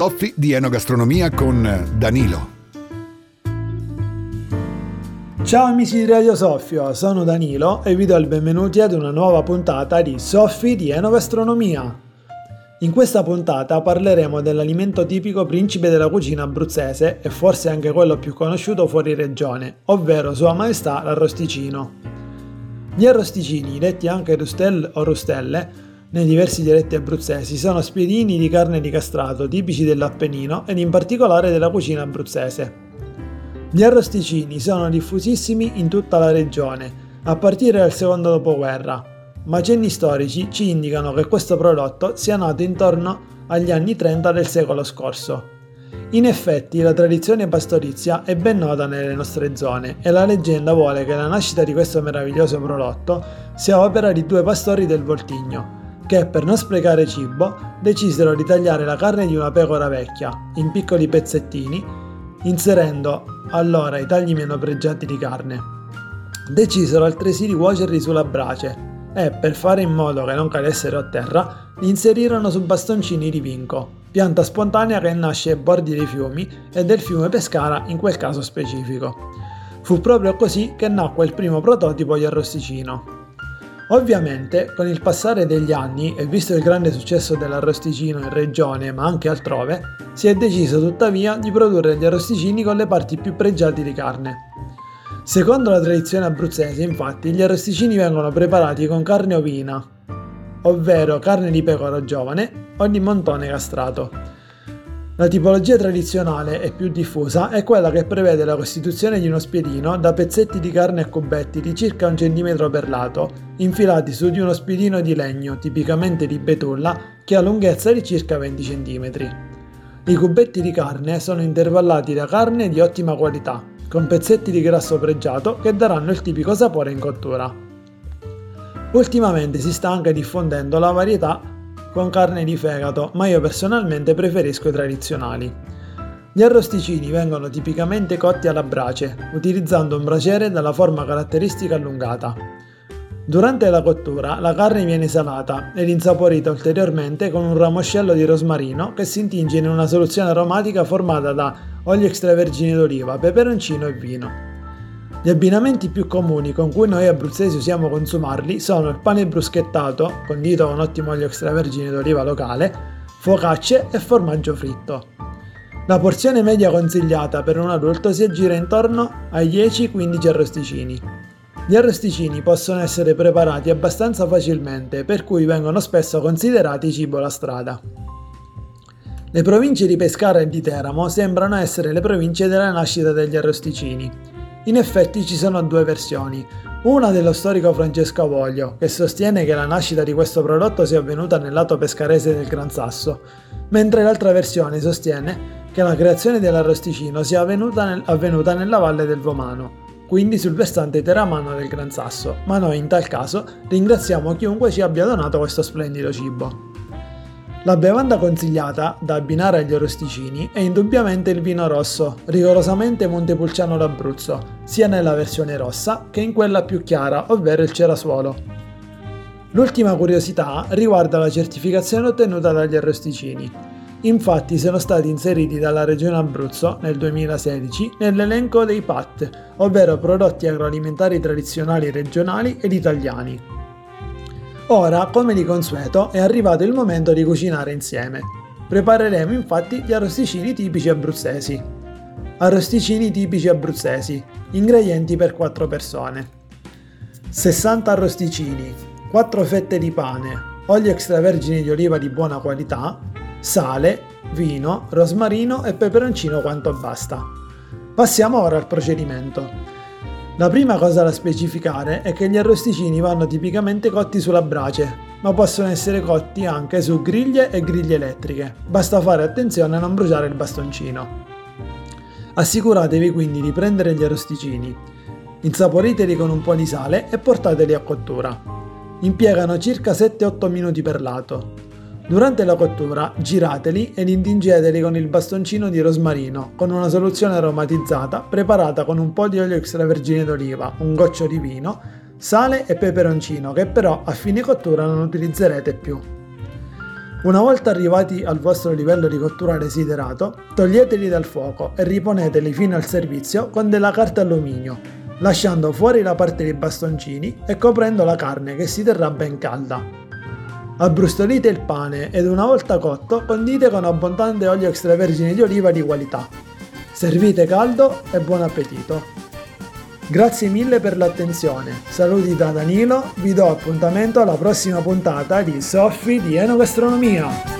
Soffi di Enogastronomia con Danilo. Ciao amici di Radio Soffio, sono Danilo e vi do il benvenuti ad una nuova puntata di Soffi di Enogastronomia. In questa puntata parleremo dell'alimento tipico principe della cucina abruzzese e forse anche quello più conosciuto fuori regione, ovvero Sua Maestà l'arrosticino. Gli arrosticini, detti anche rustelle o rustelle, nei diversi dialetti abruzzesi sono spiedini di carne di castrato tipici dell'Appennino ed in particolare della cucina abruzzese. Gli arrosticini sono diffusissimi in tutta la regione, a partire dal secondo dopoguerra, ma cenni storici ci indicano che questo prodotto sia nato intorno agli anni 30 del secolo scorso. In effetti la tradizione pastorizia è ben nota nelle nostre zone e la leggenda vuole che la nascita di questo meraviglioso prodotto sia opera di due pastori del Voltigno, che per non sprecare cibo decisero di tagliare la carne di una pecora vecchia in piccoli pezzettini, inserendo allora i tagli meno pregiati di carne. Decisero altresì di cuocerli sulla brace e, per fare in modo che non cadessero a terra, li inserirono su bastoncini di vinco, pianta spontanea che nasce ai bordi dei fiumi e del fiume Pescara in quel caso specifico. Fu proprio così che nacque il primo prototipo di arrosticino, Ovviamente, con il passare degli anni e visto il grande successo dell'arrosticino in regione ma anche altrove, si è deciso tuttavia di produrre gli arrosticini con le parti più pregiate di carne. Secondo la tradizione abruzzese, infatti, gli arrosticini vengono preparati con carne ovina, ovvero carne di pecora giovane o di montone castrato. La tipologia tradizionale e più diffusa è quella che prevede la costituzione di uno spiedino da pezzetti di carne a cubetti di circa un centimetro per lato, infilati su di uno spiedino di legno, tipicamente di betulla, che ha lunghezza di circa 20 cm. I cubetti di carne sono intervallati da carne di ottima qualità, con pezzetti di grasso pregiato che daranno il tipico sapore in cottura. Ultimamente si sta anche diffondendo la varietà con carne di fegato, ma io personalmente preferisco i tradizionali. Gli arrosticini vengono tipicamente cotti alla brace, utilizzando un braciere dalla forma caratteristica allungata. Durante la cottura la carne viene salata ed insaporita ulteriormente con un ramoscello di rosmarino che si intinge in una soluzione aromatica formata da olio extravergine d'oliva, peperoncino e vino. Gli abbinamenti più comuni con cui noi abruzzesi usiamo consumarli sono il pane bruschettato, condito con ottimo olio extravergine d'oliva locale, focacce e formaggio fritto. La porzione media consigliata per un adulto si aggira intorno ai 10-15 arrosticini. Gli arrosticini possono essere preparati abbastanza facilmente, per cui vengono spesso considerati cibo alla strada. Le province di Pescara e di Teramo sembrano essere le province della nascita degli arrosticini. In effetti ci sono due versioni, una dello storico Francesco Avoglio, che sostiene che la nascita di questo prodotto sia avvenuta nel lato pescarese del Gran Sasso, mentre l'altra versione sostiene che la creazione dell'arrosticino sia avvenuta, nel, avvenuta nella valle del Vomano, quindi sul versante teramano del Gran Sasso, ma noi in tal caso ringraziamo chiunque ci abbia donato questo splendido cibo. La bevanda consigliata da abbinare agli arrosticini è indubbiamente il vino rosso, rigorosamente Montepulciano d'Abruzzo, sia nella versione rossa che in quella più chiara, ovvero il cerasuolo. L'ultima curiosità riguarda la certificazione ottenuta dagli arrosticini. Infatti sono stati inseriti dalla Regione Abruzzo nel 2016 nell'elenco dei PAT, ovvero prodotti agroalimentari tradizionali regionali ed italiani, Ora, come di consueto, è arrivato il momento di cucinare insieme. Prepareremo infatti gli arrosticini tipici abruzzesi. Arrosticini tipici abruzzesi. Ingredienti per 4 persone. 60 arrosticini, 4 fette di pane, olio extravergine di oliva di buona qualità, sale, vino, rosmarino e peperoncino quanto basta. Passiamo ora al procedimento. La prima cosa da specificare è che gli arrosticini vanno tipicamente cotti sulla brace, ma possono essere cotti anche su griglie e griglie elettriche. Basta fare attenzione a non bruciare il bastoncino. Assicuratevi quindi di prendere gli arrosticini, insaporiteli con un po' di sale e portateli a cottura. Impiegano circa 7-8 minuti per lato. Durante la cottura girateli ed intingeteli con il bastoncino di rosmarino con una soluzione aromatizzata preparata con un po' di olio extravergine d'oliva, un goccio di vino, sale e peperoncino che però a fine cottura non utilizzerete più. Una volta arrivati al vostro livello di cottura desiderato, toglieteli dal fuoco e riponeteli fino al servizio con della carta alluminio, lasciando fuori la parte dei bastoncini e coprendo la carne che si terrà ben calda. Abbrustolite il pane ed una volta cotto condite con abbondante olio extravergine di oliva di qualità. Servite caldo e buon appetito! Grazie mille per l'attenzione. Saluti da Danilo, vi do appuntamento alla prossima puntata di Soffi di Enogastronomia.